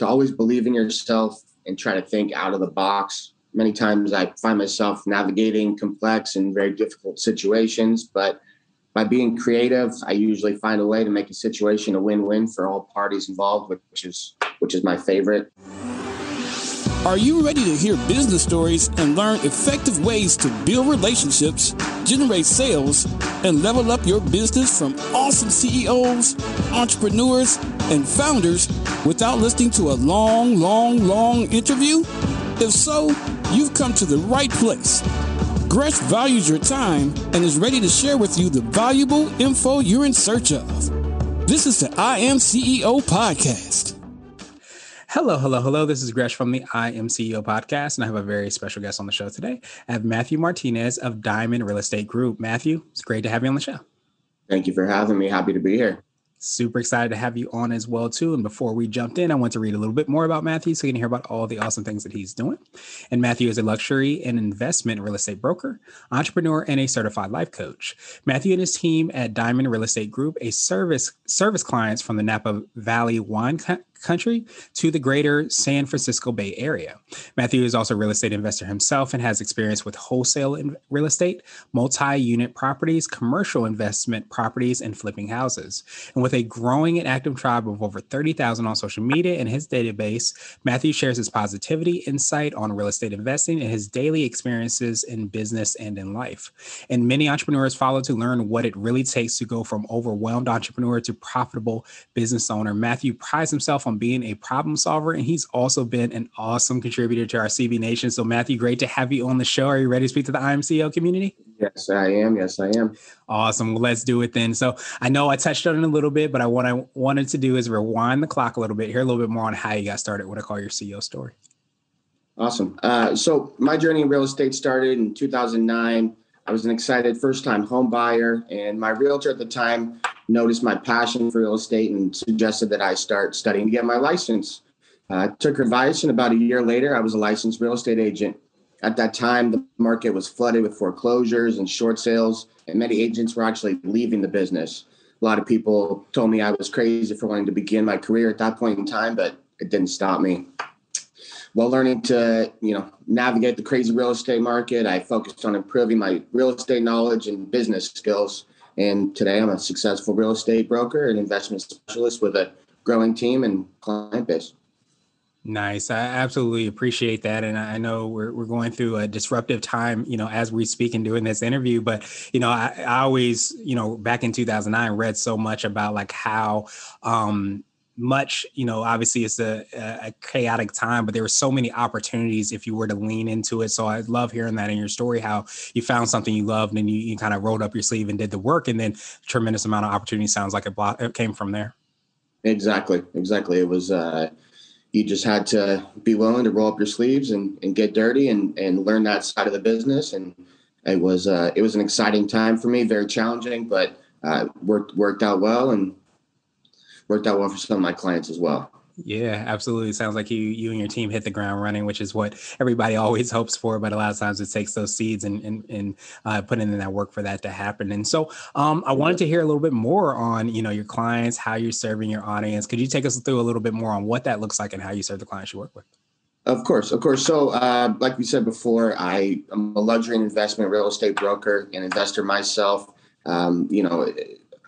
to always believe in yourself and try to think out of the box. Many times I find myself navigating complex and very difficult situations, but by being creative, I usually find a way to make a situation a win-win for all parties involved, which is which is my favorite. Are you ready to hear business stories and learn effective ways to build relationships, generate sales, and level up your business from awesome CEOs, entrepreneurs, and founders without listening to a long, long, long interview? If so, you've come to the right place. Gresh values your time and is ready to share with you the valuable info you're in search of. This is the I Am CEO podcast. Hello, hello, hello. This is Gresh from the I Am CEO podcast, and I have a very special guest on the show today. I have Matthew Martinez of Diamond Real Estate Group. Matthew, it's great to have you on the show. Thank you for having me. Happy to be here. Super excited to have you on as well too. And before we jumped in, I want to read a little bit more about Matthew so you can hear about all the awesome things that he's doing. And Matthew is a luxury and investment real estate broker, entrepreneur, and a certified life coach. Matthew and his team at Diamond Real Estate Group, a service service clients from the Napa Valley wine country to the greater San Francisco Bay Area. Matthew is also a real estate investor himself and has experience with wholesale real estate, multi unit properties, commercial investment properties, and flipping houses. And with a growing and active tribe of over 30,000 on social media and his database, Matthew shares his positivity, insight on real estate investing, and his daily experiences in business and in life. And many entrepreneurs follow to learn what it really takes to go from overwhelmed entrepreneur to profitable business owner. Matthew prides himself on being a problem solver, and he's also been an awesome contributor to our CB Nation. So, Matthew, great to have you on the show. Are you ready to speak to the I Am CEO community? Yes, I am. Yes, I am. Awesome. Well, let's do it then. So, I know I touched on it a little bit, but I, what I wanted to do is rewind the clock a little bit, hear a little bit more on how you got started, what I call your CEO story. Awesome. Uh, so, my journey in real estate started in 2009. I was an excited first time home buyer, and my realtor at the time noticed my passion for real estate and suggested that I start studying to get my license. Uh, I took her advice, and about a year later, I was a licensed real estate agent. At that time, the market was flooded with foreclosures and short sales, and many agents were actually leaving the business. A lot of people told me I was crazy for wanting to begin my career at that point in time, but it didn't stop me. While learning to, you know, navigate the crazy real estate market, I focused on improving my real estate knowledge and business skills. And today I'm a successful real estate broker and investment specialist with a growing team and client base. Nice. I absolutely appreciate that. And I know we're, we're going through a disruptive time, you know, as we speak and doing this interview. But, you know, I, I always, you know, back in 2009, read so much about like how, um, much you know obviously it's a, a, chaotic time but there were so many opportunities if you were to lean into it. So i love hearing that in your story how you found something you loved and you, you kind of rolled up your sleeve and did the work and then tremendous amount of opportunity sounds like it, blo- it came from there. Exactly exactly. It was uh you just had to be willing to roll up your sleeves and, and get dirty and, and learn that side of the business and it was uh, it was an exciting time for me very challenging but uh, worked worked out well and worked out well for some of my clients as well. Yeah, absolutely. Sounds like you you and your team hit the ground running, which is what everybody always hopes for. But a lot of times it takes those seeds and and, and uh, putting in that work for that to happen. And so, um, I wanted to hear a little bit more on you know your clients, how you're serving your audience. Could you take us through a little bit more on what that looks like and how you serve the clients you work with? Of course, of course. So, uh, like we said before, I am a luxury and investment real estate broker and investor myself. Um, you know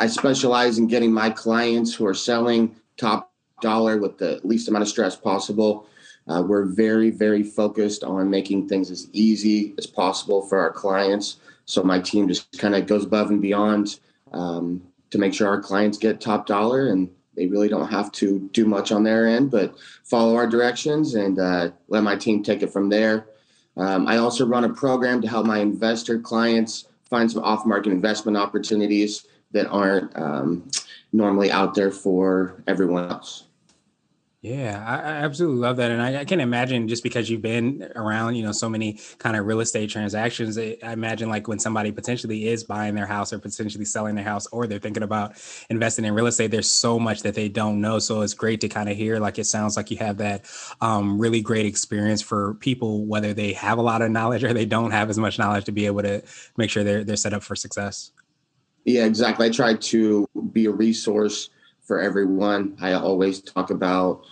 I specialize in getting my clients who are selling top dollar with the least amount of stress possible. Uh, we're very, very focused on making things as easy as possible for our clients. So my team just kind of goes above and beyond um, to make sure our clients get top dollar and they really don't have to do much on their end, but follow our directions and uh, let my team take it from there. Um, I also run a program to help my investor clients find some off market investment opportunities that aren't um, normally out there for everyone else. Yeah, I, I absolutely love that, and I, I, can imagine just because you've been around, you know, so many kind of real estate transactions. I imagine like when somebody potentially is buying their house or potentially selling their house, or they're thinking about investing in real estate. There's so much that they don't know, so it's great to kind of hear. Like it sounds like you have that um, really great experience for people, whether they have a lot of knowledge or they don't have as much knowledge, to be able to make sure they're they're set up for success. Yeah, exactly. I try to be a resource for everyone. I always talk about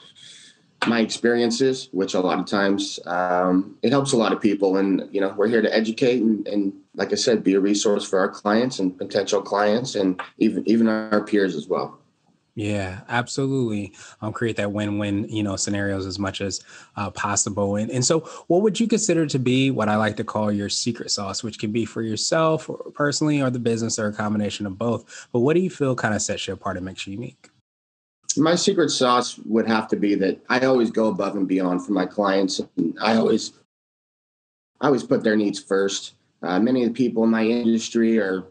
my experiences, which a lot of times um, it helps a lot of people. And you know, we're here to educate and, and, like I said, be a resource for our clients and potential clients, and even even our peers as well. Yeah, absolutely. Um, create that win-win, you know, scenarios as much as uh, possible. And and so, what would you consider to be what I like to call your secret sauce, which can be for yourself, or personally, or the business, or a combination of both? But what do you feel kind of sets you apart and makes you unique? My secret sauce would have to be that I always go above and beyond for my clients, and I always, I always put their needs first. Uh, many of the people in my industry are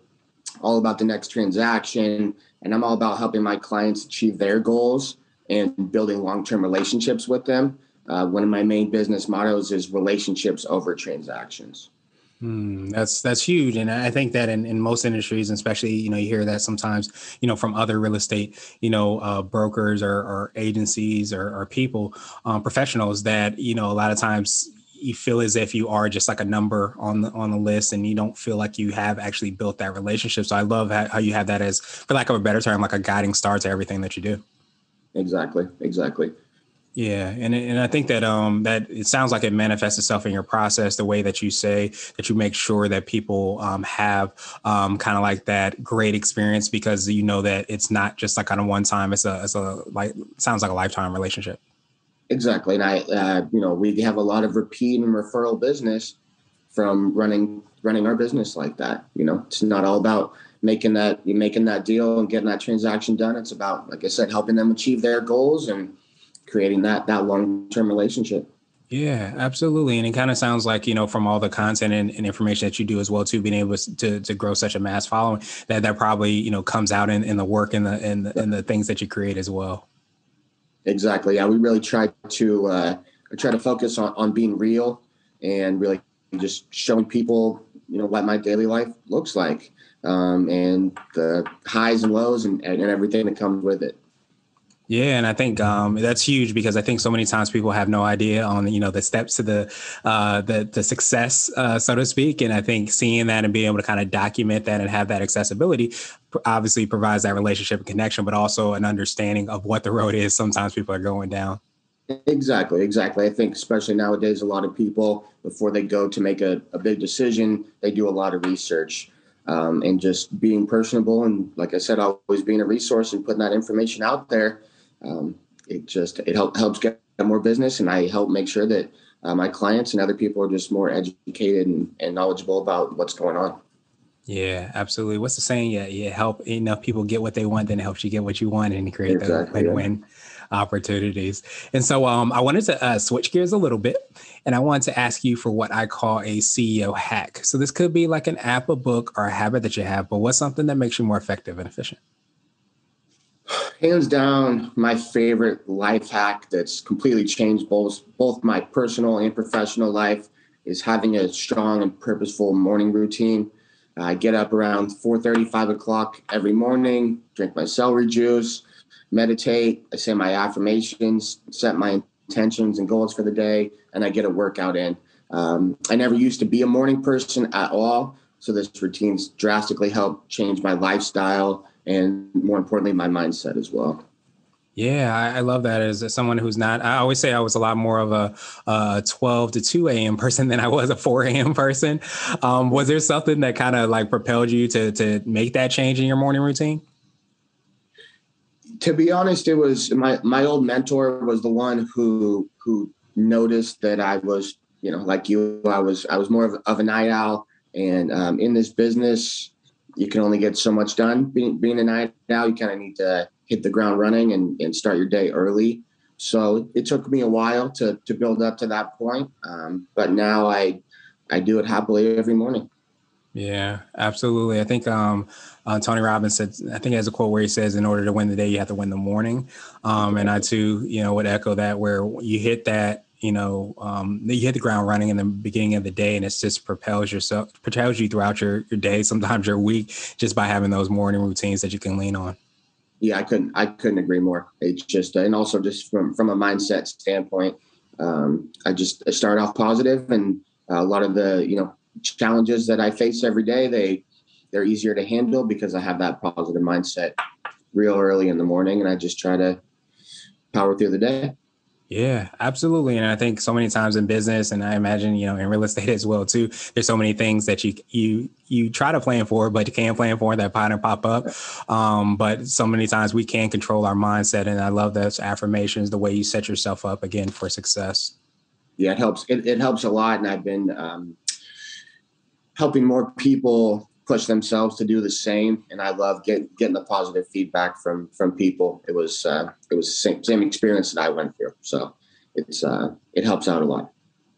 all about the next transaction and I'm all about helping my clients achieve their goals and building long-term relationships with them. Uh, one of my main business mottos is relationships over transactions. Mm, that's that's huge, and I think that in, in most industries, especially you know, you hear that sometimes you know from other real estate you know uh, brokers or, or agencies or, or people um, professionals that you know a lot of times you feel as if you are just like a number on the on the list and you don't feel like you have actually built that relationship so i love how, how you have that as for lack of a better term like a guiding star to everything that you do exactly exactly yeah, and and I think that um that it sounds like it manifests itself in your process, the way that you say that you make sure that people um, have um, kind of like that great experience because you know that it's not just like kind of one time. It's a it's a like sounds like a lifetime relationship. Exactly, and I, uh, you know, we have a lot of repeat and referral business from running running our business like that. You know, it's not all about making that you making that deal and getting that transaction done. It's about, like I said, helping them achieve their goals and creating that that long term relationship. Yeah, absolutely. And it kind of sounds like, you know, from all the content and, and, information that you do as well, too, being able to, to grow such a mass following that that probably, you know, comes out in, in the work and the, and the, and the things that you create as well. Exactly. Yeah, we really try to uh, try to focus on, on being real and really just showing people, you know, what my daily life looks like um, and the highs and lows and, and everything that comes with it. Yeah, and I think um, that's huge because I think so many times people have no idea on you know the steps to the uh, the the success, uh, so to speak. And I think seeing that and being able to kind of document that and have that accessibility obviously provides that relationship and connection, but also an understanding of what the road is. Sometimes people are going down. Exactly, exactly. I think especially nowadays, a lot of people before they go to make a, a big decision, they do a lot of research. Um, and just being personable and like I said, always being a resource and putting that information out there um, it just it help, helps get more business, and I help make sure that uh, my clients and other people are just more educated and, and knowledgeable about what's going on. Yeah, absolutely. What's the saying? Yeah, you help enough people get what they want, then it helps you get what you want and create exactly, the win-win yeah. opportunities. And so, um, I wanted to uh, switch gears a little bit, and I wanted to ask you for what I call a CEO hack. So this could be like an app, a book, or a habit that you have, but what's something that makes you more effective and efficient? Hands down my favorite life hack that's completely changed both both my personal and professional life is having a strong and purposeful morning routine. I get up around 4.30 5 o'clock every morning drink my celery juice meditate i say my affirmations set my intentions and goals for the day and i get a workout in. Um, i never used to be a morning person at all so this routine's drastically helped change my lifestyle and more importantly, my mindset as well. Yeah, I, I, love that as someone who's not. I always say I was a lot more of a, a 12 to 2 a.m. person than I was a 4 a.m. person. Um, was there something that kind of like propelled you to to make that change in your morning routine? To be honest, it was my my old mentor was the one who who noticed that I was, you know, like you, I was I was more of, of a night owl, and um, in this business, you can only get so much done. Being, being a night owl, you kind of need to hit the ground running and, and start your day early. So it took me a while to to build up to that point, um, but now I I do it happily every morning. Yeah, absolutely. I think um, uh, Tony Robbins said, I think has a quote where he says, "In order to win the day, you have to win the morning." Um, and I too, you know, would echo that. Where you hit that you know, um, you hit the ground running in the beginning of the day, and it just propels yourself, propels you throughout your your day, sometimes your week, just by having those morning routines that you can lean on. Yeah, I couldn't I couldn't agree more. It's just and also just from from a mindset standpoint, um, I just I start off positive, and a lot of the you know challenges that I face every day they they're easier to handle because I have that positive mindset real early in the morning, and I just try to power through the day. Yeah, absolutely. And I think so many times in business and I imagine, you know, in real estate as well too, there's so many things that you you you try to plan for, but you can't plan for that pattern pop up. Um, but so many times we can control our mindset. And I love those affirmations, the way you set yourself up again for success. Yeah, it helps. It, it helps a lot. And I've been um, helping more people push themselves to do the same. And I love get, getting the positive feedback from from people. It was uh, it was the same, same experience that I went through. So it's uh, it helps out a lot.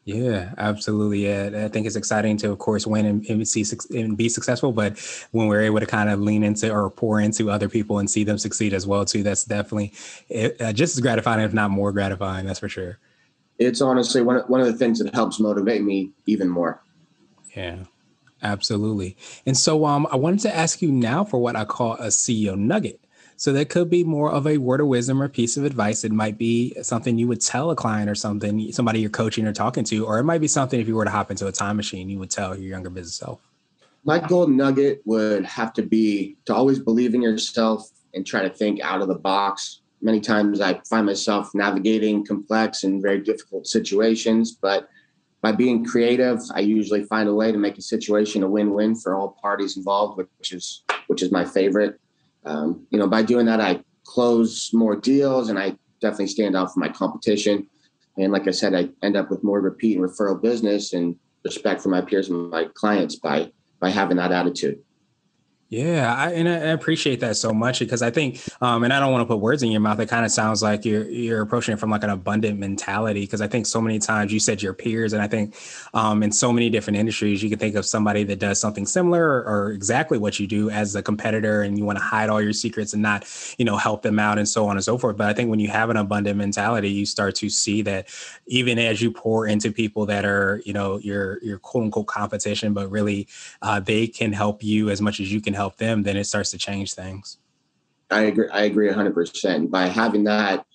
Yeah, absolutely. Yeah, I think it's exciting to, of course, win and, and, see and be successful. But when we're able to kind of lean into or pour into other people and see them succeed as well, too, that's definitely uh, just as gratifying, if not more gratifying. That's for sure. It's honestly one one of the things that helps motivate me even more. Yeah. Absolutely. And so um, I wanted to ask you now for what I call a CEO nugget. So that could be more of a word of wisdom or piece of advice. It might be something you would tell a client or something, somebody you're coaching or talking to, or it might be something if you were to hop into a time machine, you would tell your younger business self. My gold nugget would have to be to always believe in yourself and try to think out of the box. Many times I find myself navigating complex and very difficult situations, but by being creative, I usually find a way to make a situation a win-win for all parties involved, which is which is my favorite. Um, you know, by doing that, I close more deals, and I definitely stand out from my competition. And like I said, I end up with more repeat and referral business and respect for my peers and my clients by by having that attitude. Yeah, I, and I appreciate that so much because I think, um, and I don't want to put words in your mouth. It kind of sounds like you're you're approaching it from like an abundant mentality. Because I think so many times you said your peers, and I think um, in so many different industries, you can think of somebody that does something similar or, or exactly what you do as a competitor, and you want to hide all your secrets and not, you know, help them out and so on and so forth. But I think when you have an abundant mentality, you start to see that even as you pour into people that are, you know, your your quote unquote competition, but really uh, they can help you as much as you can help them, then it starts to change things. I agree. I agree 100%. By having that,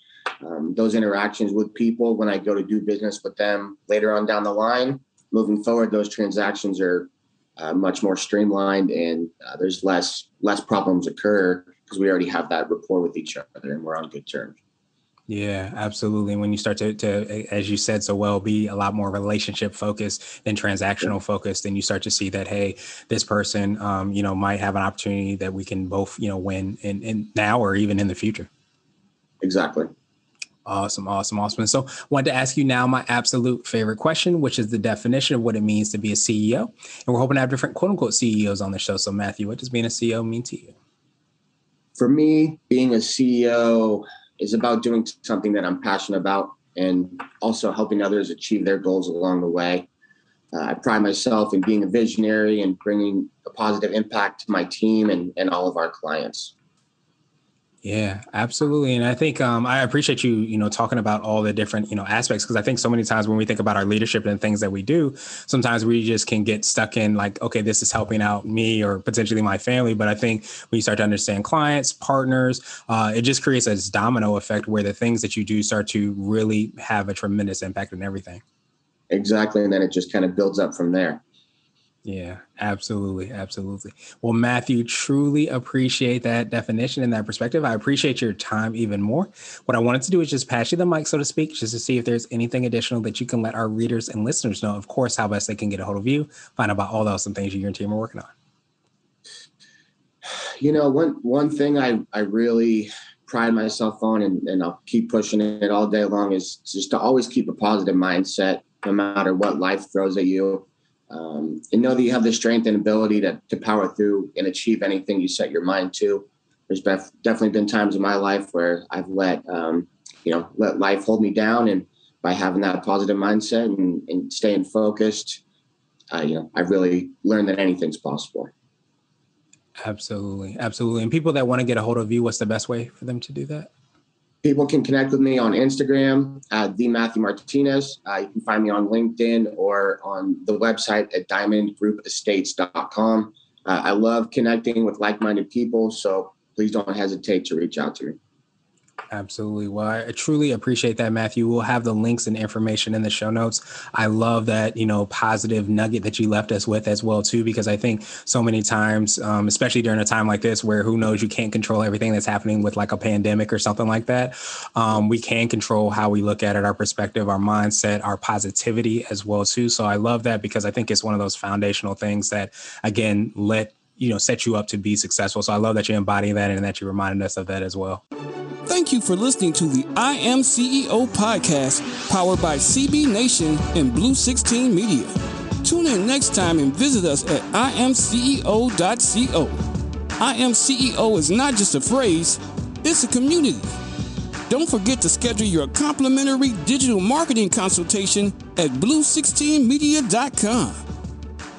um, those interactions with people when I go to do business with them later on down the line, moving forward, those transactions are uh, much more streamlined and uh, there's less less problems occur because we already have that rapport with each other and we're on good terms. Yeah, absolutely. When you start to, to, as you said so well, be a lot more relationship focused than transactional focused, then you start to see that, hey, this person, um, you know, might have an opportunity that we can both, you know, win in, in now or even in the future. Exactly. Awesome, awesome, awesome. And so, wanted to ask you now my absolute favorite question, which is the definition of what it means to be a CEO. And we're hoping to have different quote unquote CEOs on the show. So, Matthew, what does being a CEO mean to you? For me, being a CEO is about doing something that I'm passionate about and also helping others achieve their goals along the way. Uh, I pride myself in being a visionary and bringing a positive impact to my team and, and all of our clients. Yeah, absolutely. And I think um, I appreciate you, you know, talking about all the different, you know, aspects because I think so many times when we think about our leadership and things that we do, sometimes we just can get stuck in like, okay, this is helping out me or potentially my family. But I think when you start to understand clients, partners, uh, it just creates a domino effect where the things that you do start to really have a tremendous impact on everything. Exactly. And then it just kind of builds up from there. Yeah, absolutely. Absolutely. Well, Matthew, truly appreciate that definition and that perspective. I appreciate your time even more. What I wanted to do is just pass you the mic, so to speak, just to see if there's anything additional that you can let our readers and listeners know, of course, how best they can get a hold of you, find out about all those and things you and your team are working on. You know, one one thing I, I really pride myself on and, and I'll keep pushing it all day long is just to always keep a positive mindset no matter what life throws at you um, and know that you have the strength and ability to, to power through and achieve anything you set your mind to. There's bef- definitely been times in my life where I've let, um, you know, let life hold me down. And by having that positive mindset and, and staying focused, uh, you know, I've really learned that anything's possible. Absolutely. Absolutely. And people that want to get a hold of you, what's the best way for them to do that? People can connect with me on Instagram at the Matthew Martinez. Uh, you can find me on LinkedIn or on the website at diamondgroupestates.com. Uh, I love connecting with like-minded people, so please don't hesitate to reach out to me. Absolutely. Well, I truly appreciate that, Matthew. We'll have the links and information in the show notes. I love that, you know, positive nugget that you left us with as well, too, because I think so many times, um, especially during a time like this, where who knows, you can't control everything that's happening with like a pandemic or something like that. Um, we can control how we look at it, our perspective, our mindset, our positivity as well, too. So I love that because I think it's one of those foundational things that, again, let you know set you up to be successful. So I love that you're embodying that and that you reminded us of that as well. Thank you for listening to the I Am CEO podcast, powered by CB Nation and Blue 16 Media. Tune in next time and visit us at imceo.co. I Am CEO is not just a phrase, it's a community. Don't forget to schedule your complimentary digital marketing consultation at blue16media.com.